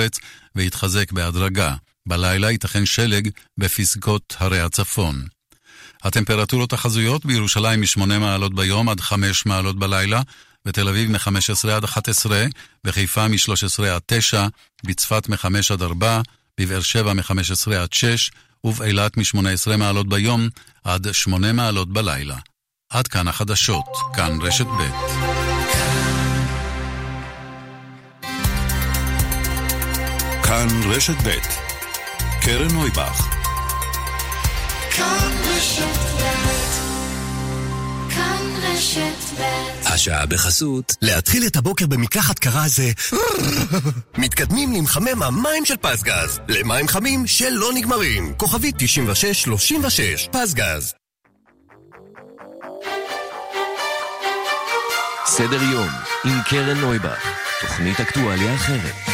הארץ ויתחזק בהדרגה. בלילה ייתכן שלג בפסגות הרי הצפון. הטמפרטורות החזויות בירושלים מ-8 מעלות ביום עד 5 מעלות בלילה, בתל אביב מ-15 עד 11, בחיפה מ-13 עד 9, בצפת מ-5 עד 4, בבאר שבע מ-15 עד 6, ובאילת מ-18 מעלות ביום עד 8 מעלות בלילה. עד כאן החדשות, כאן רשת ב'. כאן רשת ב' קרן נויבך. כאן רשת השעה בחסות. להתחיל את הבוקר במקלחת קרה זה... מתקדמים למחמם המים של פסגז. למים חמים שלא נגמרים. כוכבית 9636, פסגז. סדר יום עם קרן נויבך. תוכנית אקטואליה אחרת.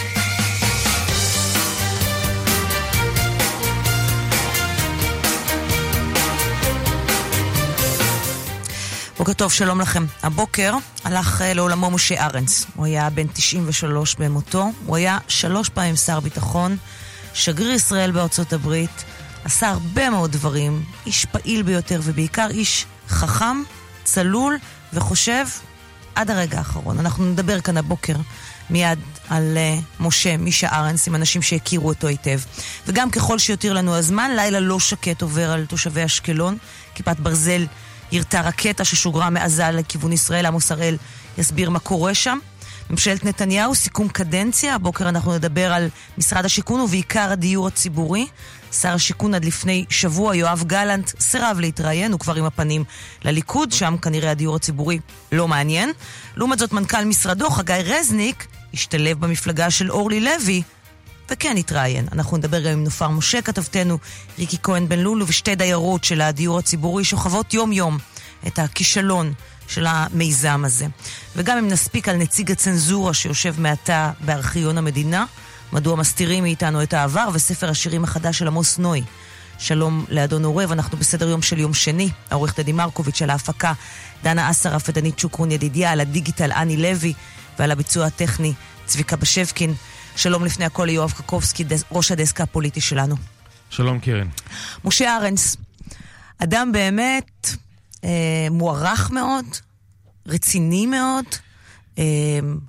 בוקר טוב, שלום לכם. הבוקר הלך אה, לעולמו משה ארנס. הוא היה בן 93 במותו, הוא היה שלוש פעמים שר ביטחון, שגריר ישראל בארצות הברית, עשה הרבה מאוד דברים, איש פעיל ביותר ובעיקר איש חכם, צלול וחושב עד הרגע האחרון. אנחנו נדבר כאן הבוקר מיד על uh, משה, מישה ארנס, עם אנשים שהכירו אותו היטב. וגם ככל שיותיר לנו הזמן, לילה לא שקט עובר על תושבי אשקלון. כיפת ברזל יירתה רקטה ששוגרה מעזה לכיוון ישראל. עמוס הראל יסביר מה קורה שם. ממשלת נתניהו, סיכום קדנציה, הבוקר אנחנו נדבר על משרד השיכון ובעיקר הדיור הציבורי. שר השיכון עד לפני שבוע, יואב גלנט, סירב להתראיין, הוא כבר עם הפנים לליכוד, שם כנראה הדיור הציבורי לא מעניין. לעומת זאת, מנכ"ל משרדו, חגי רזניק, השתלב במפלגה של אורלי לוי, וכן התראיין. אנחנו נדבר גם עם נופר משה, כתבתנו, ריקי כהן בן לולו, ושתי דיירות של הדיור הציבורי שוכבות יום-יום את הכישלון של המיזם הזה. וגם אם נספיק על נציג הצנזורה שיושב מעתה בארכיון המדינה, מדוע מסתירים מאיתנו את העבר, וספר השירים החדש של עמוס נוי. שלום לאדון עורב, אנחנו בסדר יום של יום שני. העורכת דדי מרקוביץ' על ההפקה, דנה אסרף ודנית שוקרון ידידיה, על הדיגיטל אני לוי, ועל הביצוע הטכני צביקה בשבקין. שלום לפני הכל ליואב קקובסקי, ראש הדסק הפוליטי שלנו. שלום קרן. משה ארנס, אדם באמת אה, מוערך מאוד, רציני מאוד, אה,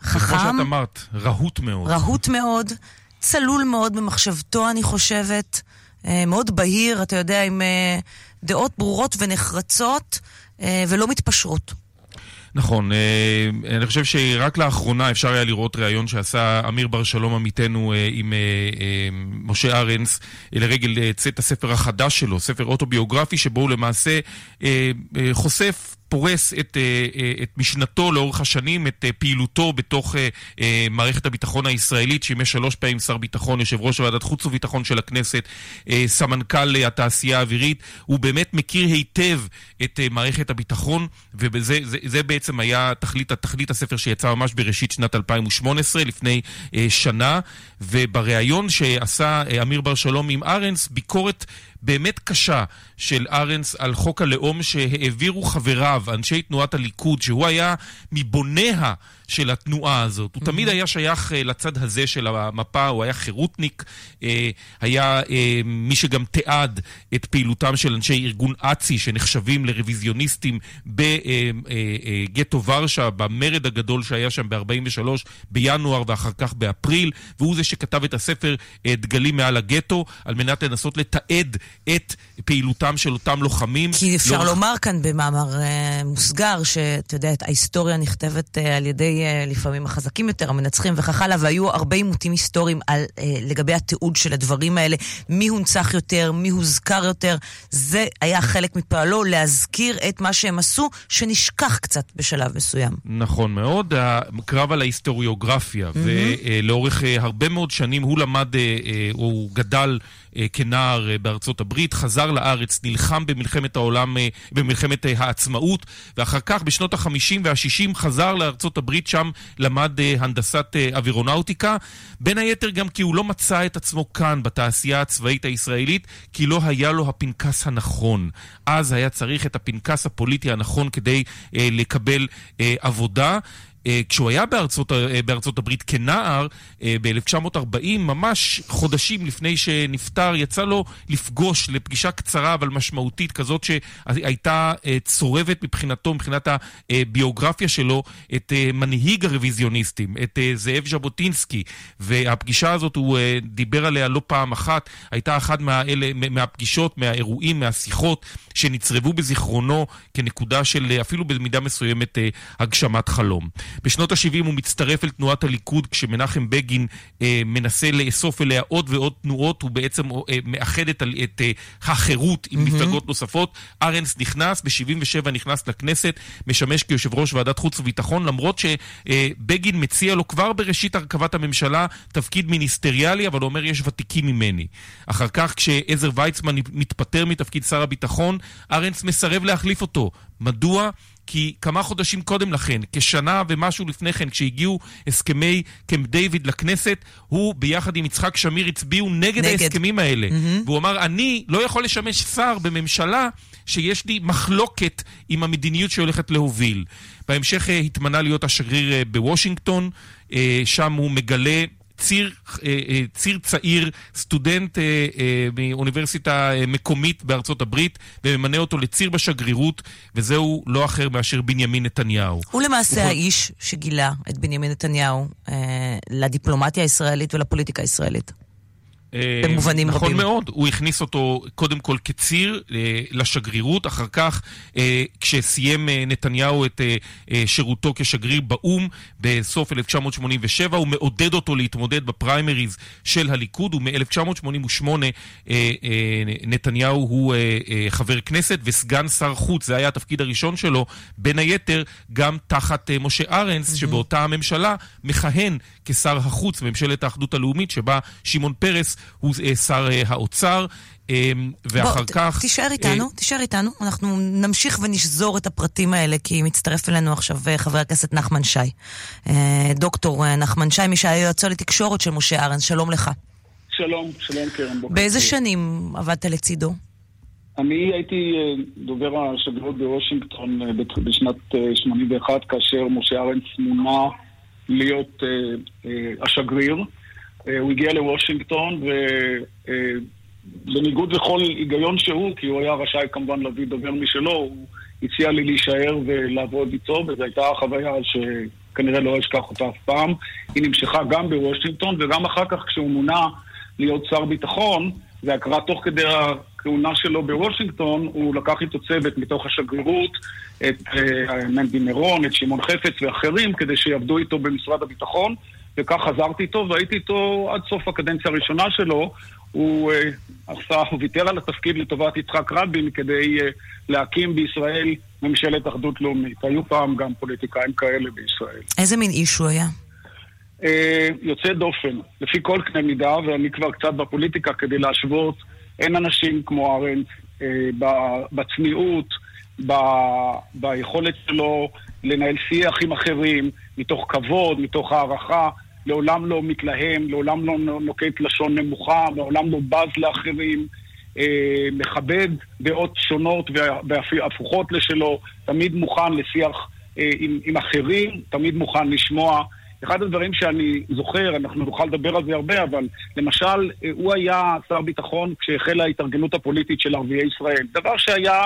חכם. כמו שאת אמרת, רהוט מאוד. רהוט מאוד, צלול מאוד במחשבתו, אני חושבת, אה, מאוד בהיר, אתה יודע, עם אה, דעות ברורות ונחרצות, אה, ולא מתפשרות. נכון, אה, אני חושב שרק לאחרונה אפשר היה לראות ראיון שעשה אמיר בר שלום עמיתנו אה, עם אה, משה ארנס לרגל צאת הספר החדש שלו, ספר אוטוביוגרפי, שבו הוא למעשה חושף פורס את, אה, אה, את משנתו לאורך השנים, את אה, פעילותו בתוך מערכת הביטחון הישראלית, שימש שלוש פעמים שר ביטחון, יושב ראש ועדת חוץ וביטחון של הכנסת, סמנכ"ל התעשייה האווירית. הוא באמת מכיר היטב את מערכת הביטחון, וזה זה, זה בעצם היה תכלית, תכלית הספר שיצא ממש בראשית שנת 2018, לפני שנה, ובריאיון שעשה אמיר בר שלום עם ארנס, ביקורת באמת קשה של ארנס על חוק הלאום שהעבירו חבריו, אנשי תנועת הליכוד, שהוא היה מבוניה של התנועה הזאת. הוא תמיד היה שייך אה, לצד הזה של המפה, הוא היה חירותניק, אה, היה אה, מי שגם תיעד את פעילותם של אנשי ארגון אצ"י, שנחשבים לרוויזיוניסטים בגטו ורשה, במרד הגדול שהיה שם ב-43 בינואר ואחר כך באפריל, והוא זה שכתב את הספר דגלים מעל הגטו, על מנת לנסות לתעד את פעילותם של אותם לוחמים. כי אפשר לאורך... לומר כאן במאמר מוסגר, שאתה יודע, ההיסטוריה נכתבת על ידי אה, לפעמים החזקים יותר, המנצחים וכך הלאה, והיו הרבה עימותים היסטוריים על, אה, לגבי התיעוד של הדברים האלה, מי הונצח יותר, מי הוזכר יותר. זה היה חלק מפעלו להזכיר את מה שהם עשו, שנשכח קצת בשלב מסוים. נכון מאוד, הקרב על ההיסטוריוגרפיה, mm-hmm. ולאורך אה, הרבה מאוד שנים הוא למד, הוא גדל כנער בארצות הברית, חזר לארץ, נלחם במלחמת העולם, במלחמת העצמאות, ואחר כך בשנות ה-50 וה-60 חזר לארצות הברית שם למד הנדסת אווירונאוטיקה, בין היתר גם כי הוא לא מצא את עצמו כאן בתעשייה הצבאית הישראלית, כי לא היה לו הפנקס הנכון. אז היה צריך את הפנקס הפוליטי הנכון כדי לקבל עבודה. אה, כשהוא היה בארצות, אה, בארצות הברית כנער, אה, ב-1940, ממש חודשים לפני שנפטר, יצא לו לפגוש לפגישה קצרה אבל משמעותית כזאת שהייתה צורבת מבחינתו, מבחינת הביוגרפיה שלו, את מנהיג הרוויזיוניסטים, את זאב ז'בוטינסקי, והפגישה הזאת, הוא דיבר עליה לא פעם אחת, הייתה אחת מהאלה, מהפגישות, מהאירועים, מהשיחות שנצרבו בזיכרונו כנקודה של אפילו במידה מסוימת הגשמת חלום. בשנות ה-70 הוא מצטרף אל תנועת הליכוד כשמנחם בגין אה, מנסה לאסוף אליה עוד ועוד תנועות, הוא בעצם אה, מאחד את, את אה, החירות עם mm-hmm. מפלגות נוספות. ארנס נכנס, ב-77 נכנס לכנסת, משמש כיושב ראש ועדת חוץ וביטחון, למרות שבגין אה, מציע לו כבר בראשית הרכבת הממשלה תפקיד מיניסטריאלי, אבל הוא אומר יש ותיקים ממני. אחר כך כשעזר ויצמן מתפטר מתפקיד שר הביטחון, ארנס מסרב להחליף אותו. מדוע? כי כמה חודשים קודם לכן, כשנה ומשהו לפני כן, כשהגיעו הסכמי קמפ דיוויד לכנסת, הוא ביחד עם יצחק שמיר הצביעו נגד, נגד. ההסכמים האלה. Mm-hmm. והוא אמר, אני לא יכול לשמש שר בממשלה שיש לי מחלוקת עם המדיניות שהולכת להוביל. בהמשך אה, התמנה להיות השגריר אה, בוושינגטון, אה, שם הוא מגלה ציר, אה, אה, ציר צעיר, סטודנט אה, מאוניברסיטה מקומית בארצות הברית, וממנה אותו לציר בשגרירות, וזהו לא אחר מאשר בנימין נתניהו. הוא למעשה הוא... האיש שגילה את בנימין נתניהו לדיפלומטיה הישראלית ולפוליטיקה הישראלית. אה, במובנים נכון רבים. נכון מאוד, הוא הכניס אותו קודם כל כציר אה, לשגרירות, אחר כך אה, כשסיים נתניהו את שירותו כשגריר באו"ם בסוף 1987, הוא מעודד אותו להתמודד בפריימריז של הליכוד, ומ-1988 נתניהו הוא חבר כנסת וסגן שר חוץ, זה היה התפקיד הראשון שלו, בין היתר גם תחת משה ארנס, mm-hmm. שבאותה הממשלה מכהן כשר החוץ בממשלת האחדות הלאומית, שבה שמעון פרס הוא אה, שר אה, האוצר. אמ, ואחר בוא, כך... תישאר איתנו, אה... תישאר איתנו. אנחנו נמשיך ונשזור את הפרטים האלה, כי מצטרף אלינו עכשיו אה, חבר הכנסת נחמן שי. דוקטור נחמן שי, מי שהיה יועצו לתקשורת של משה ארנס, שלום לך. שלום, שלום קרן. באיזה שנים עבדת לצידו? אני הייתי דובר השגרירות בוושינגטון בשנת 81, כאשר משה ארנס מונה להיות השגריר. אה, הוא הגיע לוושינגטון, ובניגוד אה, לכל היגיון שהוא, כי הוא היה רשאי כמובן להביא דובר משלו, הוא הציע לי להישאר ולעבוד איתו, וזו הייתה חוויה שכנראה לא אשכח אותה אף פעם. היא נמשכה גם בוושינגטון, וגם אחר כך כשהוא מונה להיות שר ביטחון, זה קרה תוך כדי הכהונה שלו בוושינגטון, הוא לקח איתו צוות מתוך השגרירות, את uh, מנדי מירון, את שמעון חפץ ואחרים, כדי שיעבדו איתו במשרד הביטחון. וכך חזרתי איתו, והייתי איתו עד סוף הקדנציה הראשונה שלו. הוא אה, עשה, הוא ויתר על התפקיד לטובת יצחק רבין כדי אה, להקים בישראל ממשלת אחדות לאומית. היו פעם גם פוליטיקאים כאלה בישראל. איזה מין איש הוא היה? אה, יוצא דופן, לפי כל קנה מידה, ואני כבר קצת בפוליטיקה כדי להשוות, אין אנשים כמו ארנס בצניעות, ב, ביכולת שלו לנהל שיח עם אחרים, מתוך כבוד, מתוך הערכה. לעולם לא מתלהם, לעולם לא נוקט לשון נמוכה, לעולם לא בז לאחרים, אה, מכבד דעות שונות והפוכות לשלו, תמיד מוכן לשיח אה, עם, עם אחרים, תמיד מוכן לשמוע. אחד הדברים שאני זוכר, אנחנו נוכל לדבר על זה הרבה, אבל למשל, אה, הוא היה שר ביטחון כשהחלה ההתארגנות הפוליטית של ערביי ישראל. דבר שהיה,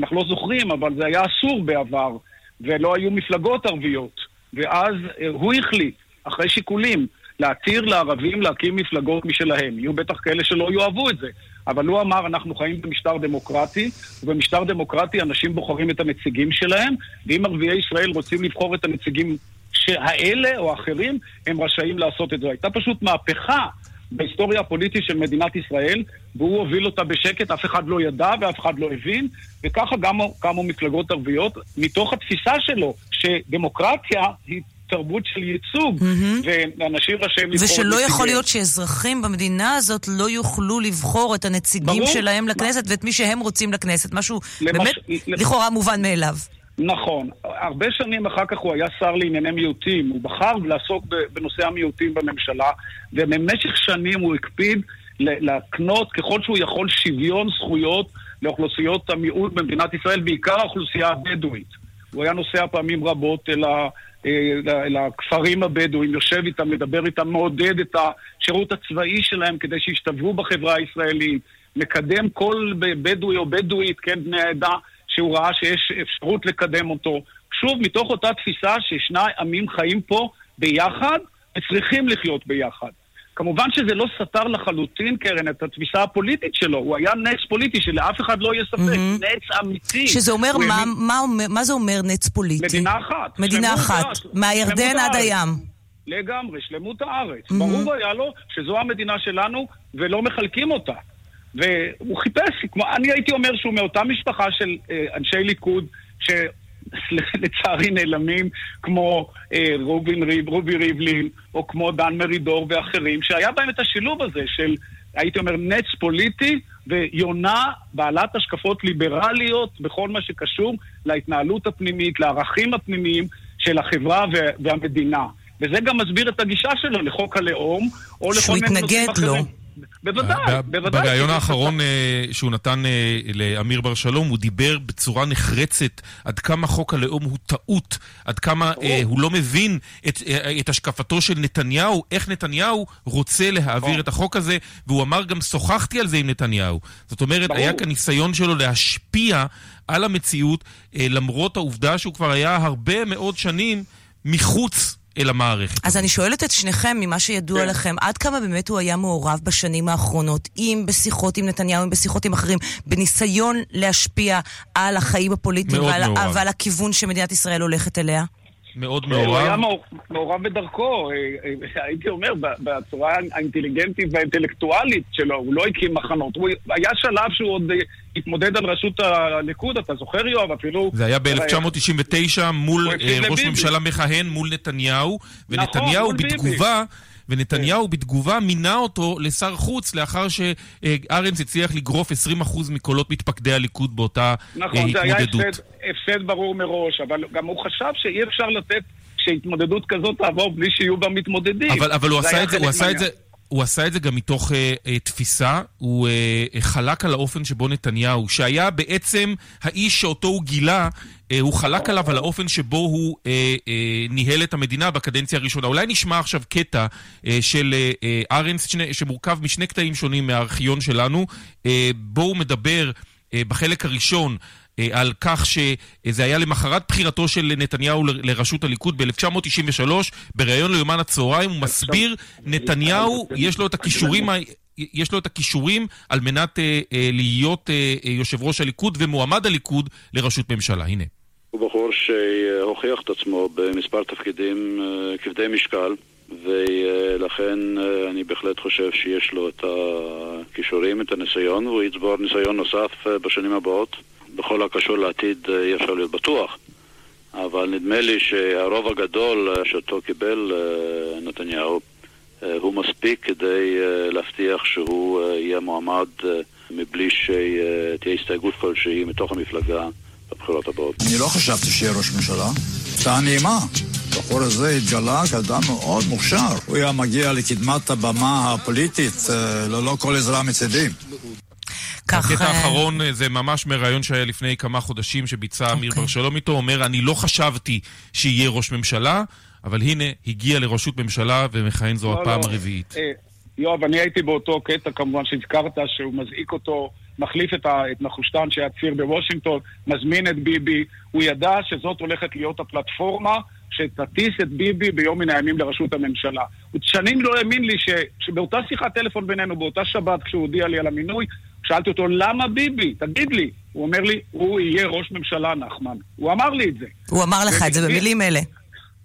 אנחנו לא זוכרים, אבל זה היה אסור בעבר, ולא היו מפלגות ערביות. ואז אה, הוא החליט אחרי שיקולים, להתיר לערבים להקים מפלגות משלהם. יהיו בטח כאלה שלא יאהבו את זה. אבל הוא אמר, אנחנו חיים במשטר דמוקרטי, ובמשטר דמוקרטי אנשים בוחרים את הנציגים שלהם, ואם ערביי ישראל רוצים לבחור את הנציגים האלה או האחרים, הם רשאים לעשות את זה. הייתה פשוט מהפכה בהיסטוריה הפוליטית של מדינת ישראל, והוא הוביל אותה בשקט, אף אחד לא ידע ואף אחד לא הבין, וככה גם קמו מפלגות ערביות, מתוך התפיסה שלו שדמוקרטיה היא תרבות של ייצוג, mm-hmm. ואנשים רשאים לבחור... ושלא יכול להיות שאזרחים במדינה הזאת לא יוכלו לבחור את הנציגים ברור. שלהם לכנסת ואת מי שהם רוצים לכנסת, משהו למש... באמת לכאורה מובן מאליו. נכון. הרבה שנים אחר כך הוא היה שר לענייני מיעוטים. הוא בחר לעסוק בנושא המיעוטים בממשלה, ובמשך שנים הוא הקפיד להקנות ככל שהוא יכול שוויון זכויות לאוכלוסיות המיעוט במדינת ישראל, בעיקר האוכלוסייה הבדואית. הוא היה נוסע פעמים רבות אל, ה, לכפרים הבדואים, יושב איתם, מדבר איתם, מעודד את השירות הצבאי שלהם כדי שישתלבו בחברה הישראלית, מקדם כל בדואי או בדואית, כן, בני העדה, שהוא ראה שיש אפשרות לקדם אותו. שוב, מתוך אותה תפיסה ששני עמים חיים פה ביחד וצריכים לחיות ביחד. כמובן שזה לא סתר לחלוטין, קרן, את התפיסה הפוליטית שלו. הוא היה נץ פוליטי שלאף אחד לא יהיה ספק. Mm-hmm. נץ אמיתי. שזה אומר, מה, האמין... מה, מה, מה זה אומר נץ פוליטי? מדינה אחת. מדינה אחת. מהירדן עד הים. לגמרי, שלמות הארץ. Mm-hmm. ברור היה לו שזו המדינה שלנו ולא מחלקים אותה. והוא חיפש, כמו, אני הייתי אומר שהוא מאותה משפחה של אה, אנשי ליכוד, ש... לצערי נעלמים, כמו אה, רובין ריב, רובי ריבלין, או כמו דן מרידור ואחרים, שהיה בהם את השילוב הזה של, הייתי אומר, נץ פוליטי ויונה בעלת השקפות ליברליות בכל מה שקשור להתנהלות הפנימית, לערכים הפנימיים של החברה והמדינה. וזה גם מסביר את הגישה שלו לחוק הלאום, או לכל מיני נושאים אחרים. שהוא התנגד לו. בוודאי, בוודאי. בריאיון האחרון אה, שהוא נתן אה, לאמיר בר שלום, הוא דיבר בצורה נחרצת עד כמה חוק הלאום הוא טעות, עד כמה אה, הוא לא מבין את השקפתו של נתניהו, איך נתניהו רוצה להעביר את החוק הזה, והוא אמר גם, שוחחתי על זה עם נתניהו. זאת אומרת, היה כאן ניסיון שלו להשפיע על המציאות, למרות העובדה שהוא כבר היה הרבה מאוד שנים מחוץ אל המערכת. אז אני שואלת את שניכם, ממה שידוע כן. לכם, עד כמה באמת הוא היה מעורב בשנים האחרונות, אם בשיחות עם נתניהו, אם בשיחות עם אחרים, בניסיון להשפיע על החיים הפוליטיים ועל, ועל הכיוון שמדינת ישראל הולכת אליה? מאוד מעורב. הוא היה מעורב בדרכו, אה, אה, הייתי אומר, בצורה האינטליגנטית והאינטלקטואלית שלו, הוא לא הקים מחנות. הוא היה שלב שהוא עוד אה, התמודד על ראשות הליכוד, אתה זוכר יואב? אפילו... זה היה ב-1999 מול ראש ממשלה מכהן, מול נתניהו, נכון, ונתניהו בתגובה... ונתניהו בתגובה מינה אותו לשר חוץ לאחר שארנס הצליח לגרוף 20% מקולות מתפקדי הליכוד באותה נכון, התמודדות. נכון, זה היה הפסד ברור מראש, אבל גם הוא חשב שאי אפשר לתת שהתמודדות כזאת תעבור בלי שיהיו בה מתמודדים. אבל, אבל הוא עשה את זה, הוא עשה את זה... הוא עשה את זה גם מתוך אה, אה, תפיסה, הוא אה, חלק על האופן שבו נתניהו, שהיה בעצם האיש שאותו הוא גילה, אה, הוא חלק עליו על האופן שבו הוא אה, אה, ניהל את המדינה בקדנציה הראשונה. אולי נשמע עכשיו קטע אה, של אה, אה ארנס, שני, שמורכב משני קטעים שונים מהארכיון שלנו, אה, בו הוא מדבר אה, בחלק הראשון אה, על כך שזה היה למחרת בחירתו של נתניהו לראשות הליכוד ב-1993, בריאיון ליומן הצהריים, הוא מסביר, נתניהו, יש לו את הכישורים... יש לו את הכישורים על מנת אה, אה, להיות אה, אה, יושב ראש הליכוד ומועמד הליכוד לראשות ממשלה. הנה. הוא בחור שהוכיח את עצמו במספר תפקידים אה, כבדי משקל, ולכן אה, אני בהחלט חושב שיש לו את הכישורים, את הניסיון, והוא יצבור ניסיון נוסף אה, בשנים הבאות. בכל הקשור לעתיד אה, אי אפשר להיות בטוח, אבל נדמה לי שהרוב הגדול אה, שאותו קיבל אה, נתניהו הוא מספיק כדי להבטיח שהוא יהיה מועמד מבלי שתהיה הסתייגות כלשהי מתוך המפלגה בבחירות הבאות. אני לא חשבתי שיהיה ראש ממשלה. הצעה נעימה. הבחור הזה התגלה כאדם מאוד מוכשר. הוא היה מגיע לקדמת הבמה הפוליטית ללא כל עזרה מצידי. כך... הקטע אה, האחרון אה, זה ממש מראיון שהיה לפני כמה חודשים שביצע אמיר okay. אוקיי. בר שלום איתו, אומר, אני לא חשבתי שיהיה ראש ממשלה, אבל הנה, הגיע לראשות ממשלה ומכהן זו לא, הפעם לא. הרביעית. אה, יואב, אני הייתי באותו קטע כמובן שהזכרת, שהוא מזעיק אותו, מחליף את, ה, את נחושתן שהיה ציר בוושינגטון, מזמין את ביבי, הוא ידע שזאת הולכת להיות הפלטפורמה שתטיס את ביבי ביום מן הימים לראשות הממשלה. הוא שנים לא האמין לי ש, שבאותה שיחת טלפון בינינו, באותה שבת, כשהוא הודיע לי על המינוי, שאלתי אותו, למה ביבי? תגיד לי. הוא אומר לי, הוא יהיה ראש ממשלה, נחמן. הוא אמר לי את זה. הוא אמר לך את זה במילים אלה.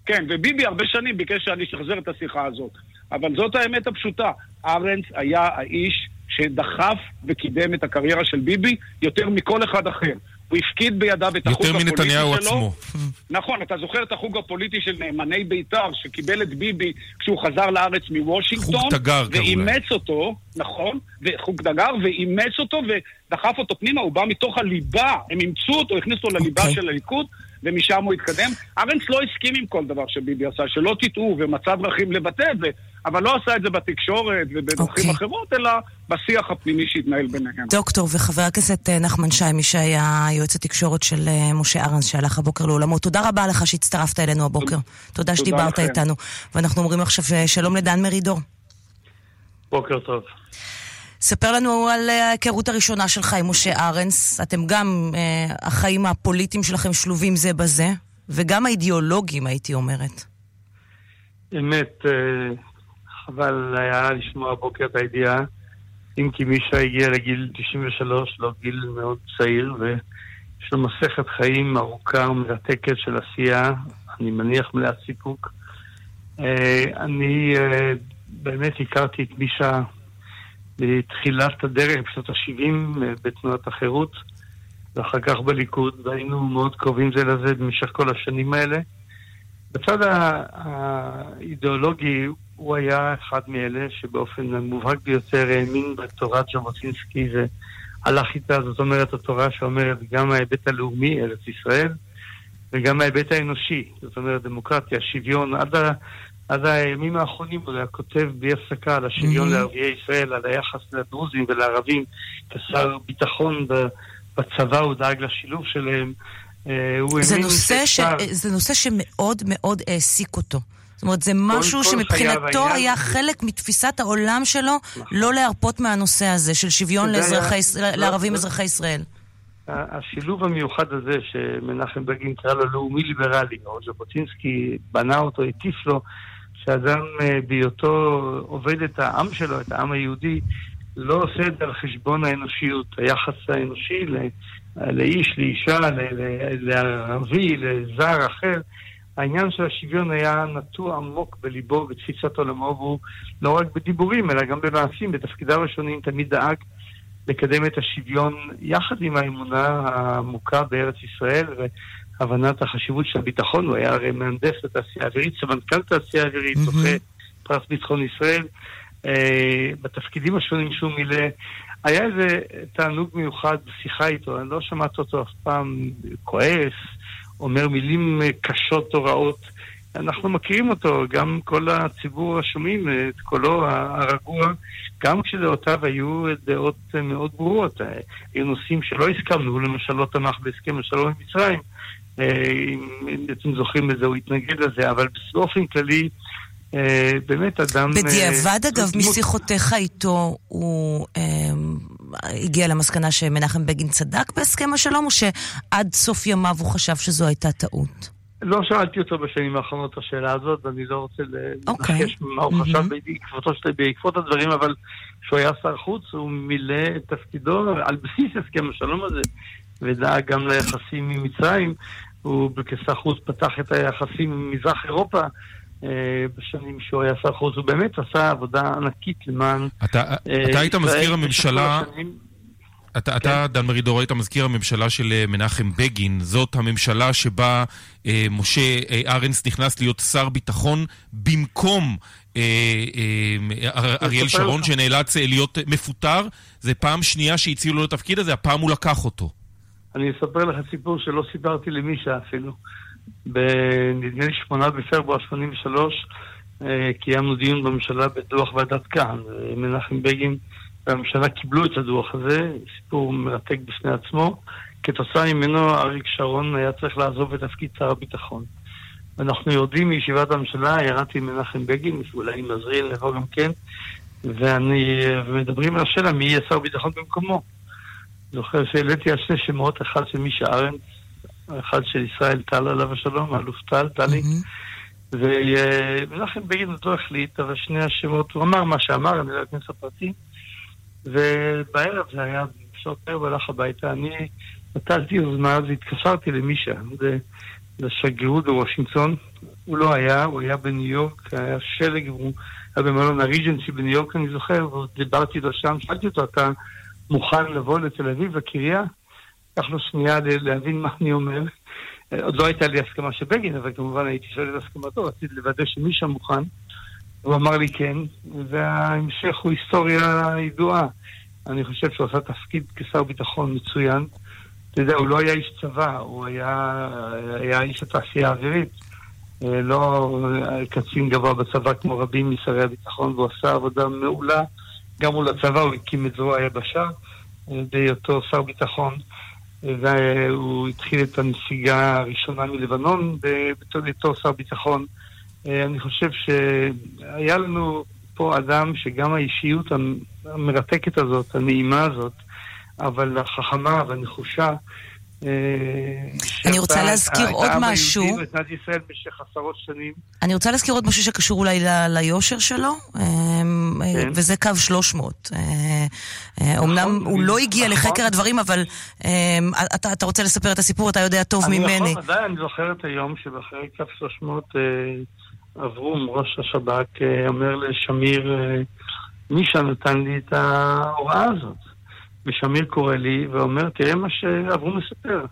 כן, וביבי הרבה שנים ביקש שאני אשחזר את השיחה הזאת. אבל זאת האמת הפשוטה. ארנס היה האיש שדחף וקידם את הקריירה של ביבי יותר מכל אחד אחר. הוא הפקיד בידיו את החוג הפוליטי שלו. יותר מנתניהו עצמו. נכון, אתה זוכר את החוג הפוליטי של נאמני בית"ר, שקיבל את ביבי כשהוא חזר לארץ מוושינגטון. חוג תגר קראו להם. ואימץ אותו, נכון, חוג תגר, ואימץ אותו ודחף אותו פנימה, הוא בא מתוך הליבה, הם אימצו אותו, הכניסו אותו לליבה okay. אוקיי. של הליכוד, ומשם הוא התקדם. ארנס לא הסכים עם כל דבר שביבי עשה, שלא תטעו, ומצא דרכים לבטא את זה, אבל לא עשה את זה בתקשורת ובדרכים okay. אוקיי. אחרות, אלא בשיח הפנימי שהתנהל ביניהם. דוקטור וחבר הכנסת אה, נחמן שי, מי שהיה יועץ התקשורת של אה, משה ארנס, שהלך הבוקר לעולמו, תודה רבה לך שהצטרפת אלינו הבוקר. תודה שדיברת לכם. איתנו. ואנחנו אומרים עכשיו אה, שלום לדן מרידור. בוקר טוב. ספר לנו על אה, ההיכרות הראשונה שלך עם משה ארנס. אתם גם, אה, החיים הפוליטיים שלכם שלובים זה בזה, וגם האידיאולוגיים, הייתי אומרת. אמת, אה, חבל היה לשמוע הבוקר את הידיעה, אם כי מישה הגיע לגיל 93, לא גיל מאוד צעיר, ויש לו מסכת חיים ארוכה ומרתקת של עשייה, אני מניח מלאת סיפוק. אה, אני אה, באמת הכרתי את מישה בתחילת הדרך, בשנות ה-70, בתנועת החירות, ואחר כך בליכוד, והיינו מאוד קרובים זה לזה במשך כל השנים האלה. בצד האידיאולוגי, הוא היה אחד מאלה שבאופן המובהק ביותר האמין בתורת ז'בוטינסקי והלך איתה, זאת אומרת, התורה שאומרת גם ההיבט הלאומי, ארץ ישראל, וגם ההיבט האנושי, זאת אומרת, דמוקרטיה, שוויון, עד, עד הימים האחרונים הוא היה כותב בלי הפסקה על השוויון Mhm. לערביי ישראל, על היחס לדרוזים ולערבים, כשר ביטחון בצבא הוא דאג לשילוב שלהם. אה, זה נושא, ש... שאפשר- זה נושא שמאוד מאוד העסיק אותו. זאת אומרת, זה משהו כל שמבחינתו חייו העניין היה. חלק מתפיסת העולם שלו לא להרפות מהנושא הזה של שוויון היה- לאזרחי, לא- לערבים לא- אזרחי ישראל. השילוב המיוחד הזה, שמנחם בגין קרא לו לאומי ליברלי, או ז'בוטינסקי בנה אותו, הטיף לו, שאדם אה, בהיותו עובד את העם שלו, את העם היהודי, לא עושה את זה על חשבון האנושיות, היחס האנושי לאיש, לאישה, לערבי, לזר אחר. העניין של השוויון היה נטוע עמוק בליבו ובתפיסת עולמו, והוא לא רק בדיבורים, אלא גם במעשים, בתפקידיו הראשונים תמיד דאג לקדם את השוויון יחד עם האמונה העמוקה בארץ ישראל והבנת החשיבות של הביטחון. הוא היה הרי מהנדס לתעשייה האווירית, סמנכ"ל תעשייה האווירית, מהמם. זוכה פרס ביטחון ישראל. אה, בתפקידים השונים שהוא מילא. היה איזה תענוג מיוחד בשיחה איתו, אני לא שמעתי אותו אף פעם כועס, אומר מילים אה, קשות או רעות. אנחנו מכירים אותו, גם כל הציבור השומעים את קולו הרגוע, גם כשדעותיו היו דעות מאוד ברורות. היו נושאים שלא הסכמנו, הוא למשל לא תמך בהסכם השלום עם מצרים, אה, אם אתם זוכרים את זה, הוא התנגד לזה, אבל באופן כללי, אה, באמת אדם... אה, בדיעבד, אגב, משיחותיך איתו, הוא הגיע למסקנה שמנחם בגין צדק בהסכם השלום, או שעד סוף ימיו הוא חשב שזו הייתה טעות? לא שאלתי אותו בשנים האחרונות את השאלה הזאת, ואני לא רוצה אוקיי. לנחש מה הוא מהמם. חשב בעקבותו של- בעקבות הדברים, אבל כשהוא היה שר חוץ, הוא מילא את תפקידו על בסיס הסכם השלום הזה, ודאג גם ליחסים עם מצרים. הוא כשר חוץ פתח את היחסים עם מזרח אירופה. אה, בשנים שהוא היה שר חוץ, הוא באמת עשה עבודה ענקית למען... אתה, אה, אתה היית מזכיר הממשלה, אתה, אתה דן מרידור, היית מזכיר הממשלה של אה, מנחם בגין. זאת הממשלה שבה אה, משה אה, ארנס נכנס להיות שר ביטחון במקום אה, אה, אר- אריאל שרון, לך. שנאלץ אה, להיות אה, מפוטר. זה פעם שנייה שהציעו לו לתפקיד הזה, הפעם הוא לקח אותו. אני אספר לך סיפור שלא סיפרתי למישה אפילו. בנדמה לי שמונה בפברואר 83 אה, קיימנו דיון בממשלה בדוח ועדת כהן. מנחם בגין והממשלה קיבלו את הדוח הזה, סיפור מרתק בפני עצמו. כתוצאה ממנו אריק שרון היה צריך לעזוב את תפקיד שר הביטחון. אנחנו יורדים מישיבת הממשלה, ירדתי עם מנחם בגין, אולי עם עזריאל לבוא גם כן, ואני, ומדברים על השאלה מי יהיה שר ביטחון במקומו. זוכר שהעליתי על שני שמות, אחד של מישה ארנס, אחד של ישראל טל עליו השלום, האלוף טל, טלי, מהמם. ומנחם בגין אותו החליט, אבל שני השמות, הוא אמר מה שאמר, אני לא אכנס לפרטים, ובערב זה היה, בשעות הערב הלך הביתה, אני נטלתי יוזמה והתקשרתי למישה, לשגרירות בוושינגטון, הוא לא היה, הוא היה בניו יורק, היה שלג, הוא היה במלון הריג'נסי בניו יורק, אני זוכר, ודיברתי איתו שם, שאלתי אותו, אתה מוכן לבוא לתל אביב, לקריה? לקח לו שנייה להבין מה אני אומר. עוד לא הייתה לי הסכמה של בגין, אבל כמובן הייתי שואל את הסכמתו, רציתי לוודא שמישה מוכן. הוא אמר לי כן, וההמשך הוא היסטוריה ידועה. אני חושב שהוא עשה תפקיד כשר ביטחון מצוין, אתה יודע, הוא לא היה איש צבא, הוא היה, היה איש התעשייה האווירית. אה, לא קצין גבוה בצבא כמו רבים משרי הביטחון, והוא עשה עבודה מעולה גם מול הצבא, הוא הקים את זרוע היבשה אה, בהיותו שר ביטחון, והוא התחיל את הנסיגה הראשונה מלבנון בתור שר ביטחון. אה, אני חושב שהיה לנו פה אדם שגם האישיות המרתקת הזאת, הנעימה הזאת, אבל החכמה והנחושה, אני רוצה להזכיר עוד משהו. אני רוצה להזכיר עוד משהו שקשור אולי ליושר שלו, אמ, כן. וזה קו 300. אומנם אה, נכון, הוא לא הגיע נכון. לחקר הדברים, אבל אתה רוצה לספר את הסיפור, אתה יודע טוב ממני. אני זוכר את היום שבאחרי קו 300 אה, אברום, ראש השב"כ, אה, אומר לשמיר, מישה נתן לי את ההוראה הזאת. ושמיר קורא לי ואומר, תראה מה שאברום מספר.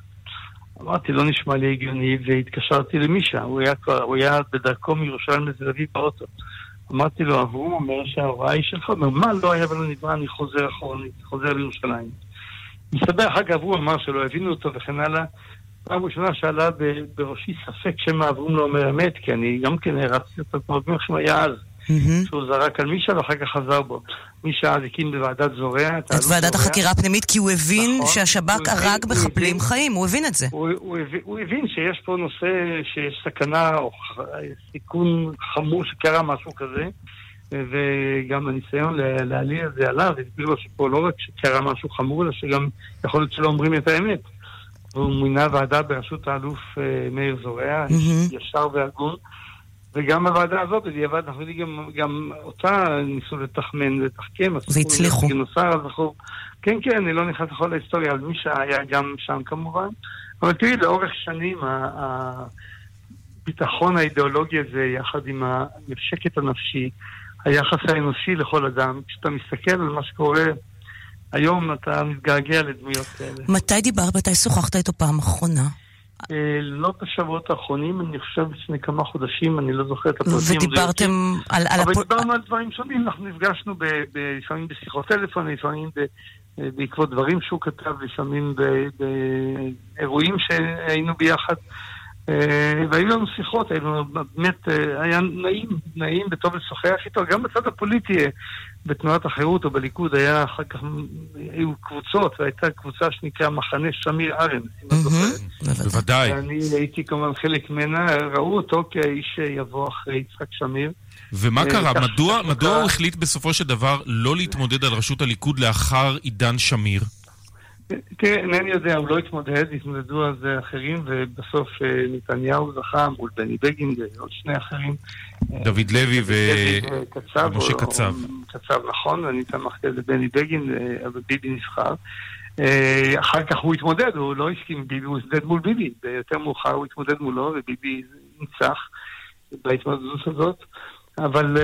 אמרתי, לא נשמע לי הגיוני, והתקשרתי למישה, הוא היה, הוא היה בדרכו מירושלים לתל אביב באוטו. אמרתי לו, אברום אומר שההוראה היא שלך, הוא אומר, מה לא היה ולא נברא, אני חוזר אחרונית, חוזר לירושלים. מסתבר, אחר כך הוא אמר שלא הבינו אותו וכן הלאה. פעם ראשונה שעלה בראשי ספק שמא אברום לא אומר אמת, כי אני גם כן הרצתי אותו כמו אברום איך היה אז. שהוא זרק על מישה ואחר כך חזר בו. מישה אז הקים בוועדת זורע את ועדת החקירה הפנימית, כי הוא הבין נכון. שהשב"כ הרג מחבלים חיים, הוא הבין את זה. הוא הבין שיש פה נושא שיש סכנה או סיכון חמור שקרה משהו כזה. וגם הניסיון להעליל את זה עליו, הסביר לו שפה לא רק שקרה משהו חמור, אלא שגם יכול להיות שלא אומרים את האמת. והוא מינה ועדה בראשות האלוף אה, מאיר זורע, ישר והגון, וגם הוועדה הזאת, בדיעבד, אנחנו יודעים, גם, גם אותה ניסו לתחמן, לתחכם. והצליחו. כן, כן, אני לא נכנס לכל ההיסטוריה, על מי שהיה גם שם כמובן. אבל תראי, לאורך שנים הביטחון האידיאולוגי הזה, יחד עם השקט הנפשי, היחס האנושי לכל אדם, כשאתה מסתכל על מה שקורה היום, אתה מתגעגע לדמויות כאלה. מתי דיברת, מתי שוחחת איתו פעם אחרונה? אה, לא בשבועות האחרונים, אני חושב לפני כמה חודשים, אני לא זוכר את הפרטים. ודיברתם על... אבל דיברנו על דברים שונים, אנחנו נפגשנו לפעמים בשיחות טלפון, לפעמים בעקבות דברים שהוא כתב, לפעמים באירועים שהיינו ביחד. אה, והיו לנו שיחות, היינו באמת, אה, היה נעים, נעים וטוב לשוחח איתו, גם בצד הפוליטי, בתנועת החירות או בליכוד היה אחר כך, היו קבוצות, והייתה קבוצה שנקרא מחנה שמיר ארנס, אם את זוכרת. בוודאי. ואני הייתי כמובן חלק ממנה, ראו אותו כאיש שיבוא אחרי יצחק שמיר. ומה אה, קרה? מדוע הוא החליט בסופו של דבר לא להתמודד על ראשות הליכוד לאחר עידן שמיר? תראה, אינני יודע, הוא לא התמודד, התמודדו זה אחרים, ובסוף אה, נתניהו זכה מול בני בגין ועוד שני אחרים. דוד לוי ומשה קצב. קצב, נכון, אני תמכתי על זה בני בגין, אה, אבל ביבי נבחר. אה, אחר כך הוא התמודד, הוא לא הסכים עם ביבי, הוא התמודד מול ביבי. ביותר מאוחר הוא התמודד מולו, וביבי ניצח בהתמודדות הזאת. אבל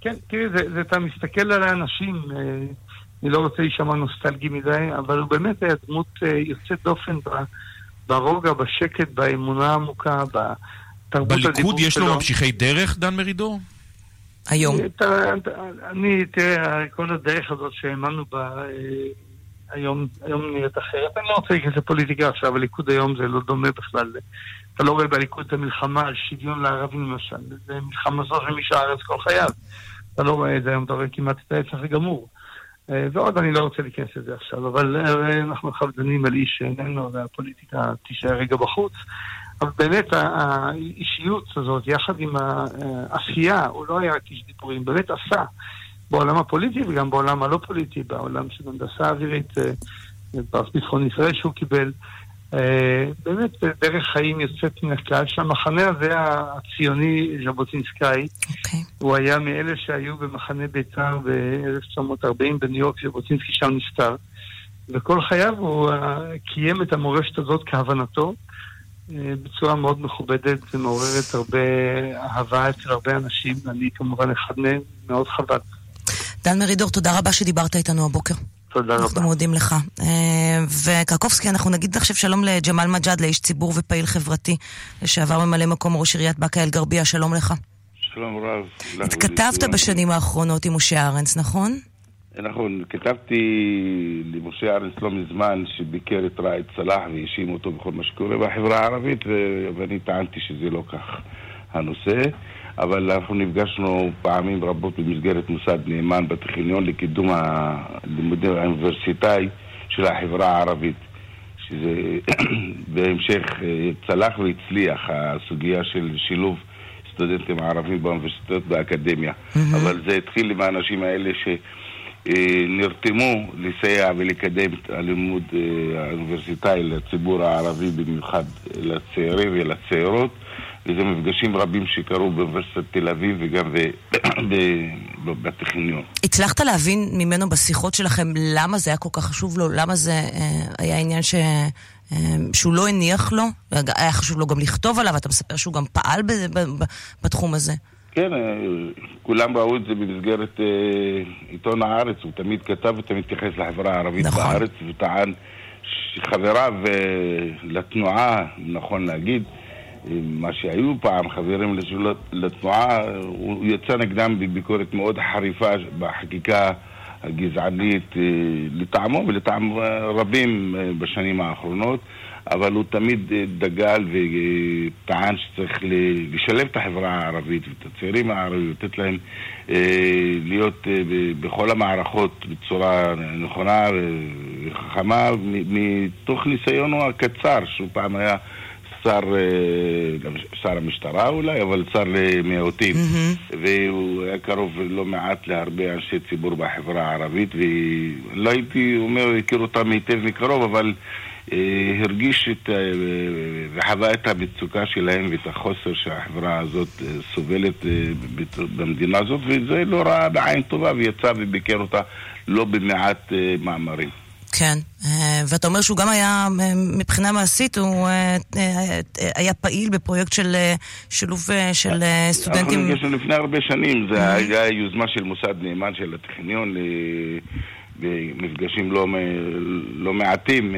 כן, תראי, אתה מסתכל על האנשים... אני לא רוצה להישמע נוסטלגי מדי, אבל הוא באמת היה דמות אה, יוצאת דופן ברוגע, בשקט, באמונה העמוקה, בתרבות הדיבור שלו. בליכוד יש לו ממשיכי דרך, דן מרידור? היום. אני, תראה, כל הדרך הזאת שהאמנו בה, אה, היום, היום נראית אחרת. אני לא רוצה להיכנס לפוליטיקה עכשיו, הליכוד היום זה לא דומה בכלל. אתה לא רואה בליכוד את המלחמה על שוויון לערבים למשל. זה מלחמה זו של מי שהארץ כל חייו. אתה לא רואה את זה היום, אתה רואה כמעט את ההפך הגמור. אה, ועוד אני לא רוצה להיכנס לזה עכשיו, אבל אה, אנחנו עכשיו דנים על איש שאיננו, והפוליטיקה תישאר רגע בחוץ. אבל באמת האישיות הזאת, יחד עם העשייה, הוא לא היה רק איש דיבורים, באמת עשה בעולם הפוליטי וגם בעולם הלא פוליטי, בעולם של הנדסה אווירית, אה, פרס ביטחון ישראל שהוא קיבל. אה, באמת דרך חיים יוצאת מן הכלל, שהמחנה הזה הציוני ז'בוטינסקאי, okay. אוקיי. הוא היה מאלה שהיו במחנה בית"ר ב-1940 בניו יורק, ז'בוטינסקי שם נפטר, וכל חייו הוא אה, קיים את המורשת הזאת כהבנתו, אה, בצורה מאוד מכובדת ומעוררת הרבה אהבה אצל הרבה אנשים, אני כמובן אחד מהם, מאוד חבל. דן מרידור, תודה רבה שדיברת איתנו הבוקר. תודה רבה. אנחנו מודים לך. אה, וקרקובסקי, אנחנו נגיד עכשיו שלום לג'מאל מג'אד, לאיש ציבור ופעיל חברתי, לשעבר ממלא מקום ראש עיריית באקה אל-גרבייה, שלום לך. שלום רב. התכתבת בשנים האחרונות עם משה ארנס, נכון? נכון, כתבתי למשה ארנס לא מזמן שביקר את ראאד סלאח והאשים אותו בכל מה שקורה בחברה הערבית ואני טענתי שזה לא כך הנושא אבל אנחנו נפגשנו פעמים רבות במסגרת מוסד נאמן בטכניון לקידום הלימודים האוניברסיטאי של החברה הערבית שזה בהמשך אה, צלח והצליח הסוגיה של שילוב סטודנטים ערבים באוניברסיטאות באקדמיה. Mm-hmm. אבל זה התחיל עם האנשים האלה שנרתמו לסייע ולקדם את הלימוד אה, האוניברסיטאי לציבור הערבי, במיוחד לצעירים ולצעירות. וזה מפגשים רבים שקרו באוניברסיטת תל אביב וגם בטכניון. הצלחת להבין ממנו בשיחות שלכם למה זה היה כל כך חשוב לו? למה זה אה, היה עניין ש... אה, שהוא לא הניח לו? היה חשוב לו גם לכתוב עליו, אתה מספר שהוא גם פעל בתחום הזה. כן, אה, כולם ראו את זה במסגרת עיתון הארץ, הוא תמיד כתב ותמיד התייחס לחברה הערבית נכון. בארץ, וטען שחבריו לתנועה, נכון להגיד, מה שהיו פעם חברים לתנועה, הוא יצא נגדם בביקורת מאוד חריפה בחקיקה הגזענית אה, לטעמו ולטעם רבים אה, בשנים האחרונות, אבל הוא תמיד אה, דגל וטען שצריך לשלב את החברה הערבית ואת הצעירים הערבים, לתת להם להיות בכל המערכות בצורה נכונה וחכמה מתוך ניסיונו הקצר, שהוא פעם היה שר, אה, שר המשטרה אולי, אבל שר למיעוטים. Mm-hmm. והוא היה קרוב לא מעט להרבה אנשי ציבור בחברה הערבית, ולא הייתי אומר, הכיר אותם היטב מקרוב, אבל אה, הרגיש את, אה, וחווה את המצוקה שלהם ואת החוסר שהחברה הזאת אה, סובלת אה, במדינה הזאת, וזה לא ראה בעין טובה, ויצא וביקר אותה לא במעט אה, מאמרים. כן, אה, ואתה אומר שהוא גם היה, אה, מבחינה מעשית, הוא אה, היה פעיל בפרויקט של שילוב של סטודנטים. אנחנו נפגשנו לפני הרבה שנים, זה היה יוזמה של מוסד נאמן של הטכניון במפגשים לא, לא מעטים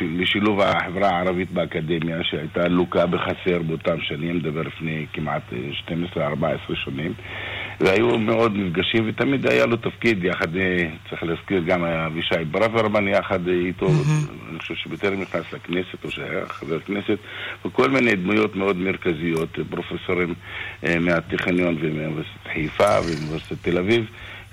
לשילוב החברה הערבית באקדמיה, שהייתה לוקה בחסר באותם שנים, מדבר לפני כמעט 12-14 שנים. והיו מאוד מפגשים, ותמיד היה לו תפקיד יחד, אה, צריך להזכיר גם אבישי ברוורמן יחד איתו, mm-hmm. אני חושב שבטרם נכנס לכנסת, או שהיה חבר כנסת, וכל מיני דמויות מאוד מרכזיות, פרופסורים אה, מהטכניון ומאוניברסיטת חיפה ומאוניברסיטת תל אביב.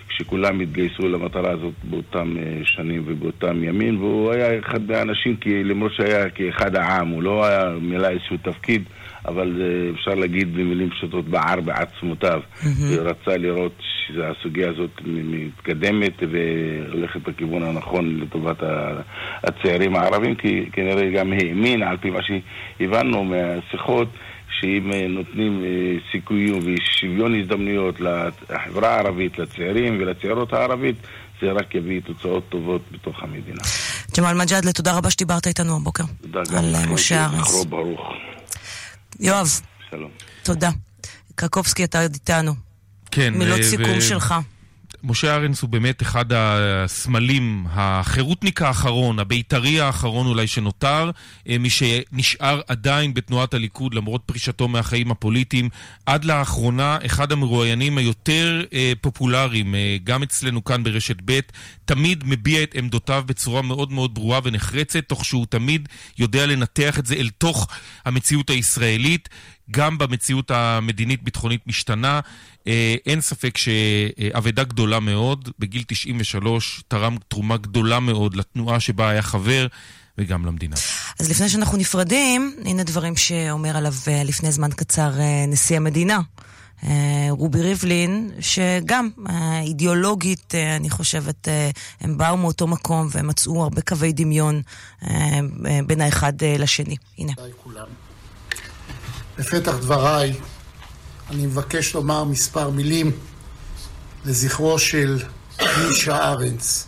כשכולם התגייסו למטרה הזאת באותם אה, שנים ובאותם ימים, והוא היה אחד מהאנשים, כי למרות שהיה כאחד העם, הוא לא היה מילא איזשהו תפקיד, אבל אה, אפשר להגיד במילים פשוטות, בער בעצמותיו. ורצה לראות שהסוגיה הזאת מתקדמת והולכת בכיוון הנכון לטובת הצעירים הערבים, כי כנראה גם האמין, על פי מה שהבנו מהשיחות, שאם אה, נותנים אה, סיכויים ושוויון הזדמנויות לחברה הערבית, לצעירים ולצעירות הערבית, זה רק יביא תוצאות טובות בתוך המדינה. ג'מאל מג'אדלה, תודה רבה שדיברת איתנו הבוקר. תודה גם על משה ארנס. זכרו ברוך. יואב. שלום. תודה. קרקובסקי, אתה עוד איתנו. כן. מילות סיכום שלך. משה ארנס הוא באמת אחד הסמלים, החירותניק האחרון, הבית"רי האחרון אולי שנותר, אה, מי שנשאר עדיין בתנועת הליכוד למרות פרישתו מהחיים הפוליטיים. עד לאחרונה, אחד המרואיינים היותר אה, פופולריים, אה, גם אצלנו כאן ברשת ב', תמיד מביע את עמדותיו בצורה מאוד מאוד ברורה ונחרצת, תוך שהוא תמיד יודע לנתח את זה אל תוך המציאות הישראלית. גם במציאות המדינית-ביטחונית משתנה. אה, אין ספק שאבדה גדולה מאוד, בגיל 93 תרם תרומה גדולה מאוד לתנועה שבה היה חבר. וגם למדינה. אז לפני שאנחנו נפרדים, הנה דברים שאומר עליו אה, לפני זמן קצר אה, נשיא המדינה. רובי ריבלין, שגם אידיאולוגית, אני חושבת, הם באו מאותו מקום והם מצאו הרבה קווי דמיון בין האחד לשני. הנה. בפתח דבריי אני מבקש לומר מספר מילים לזכרו של מישה ארנס,